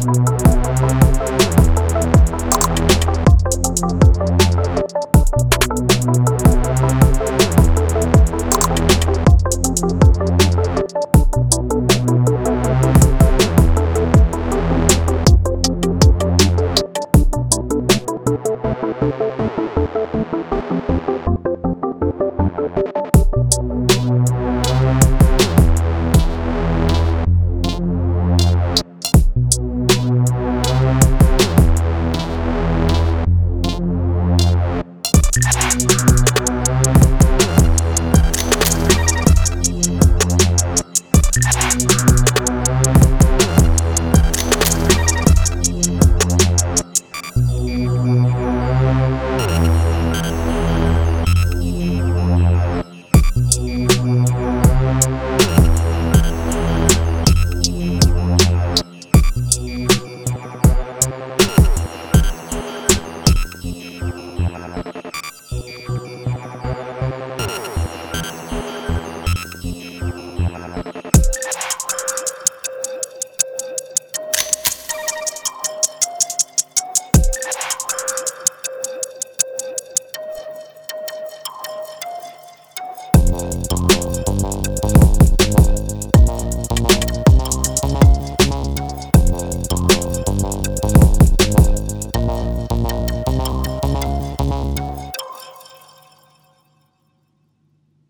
Thank you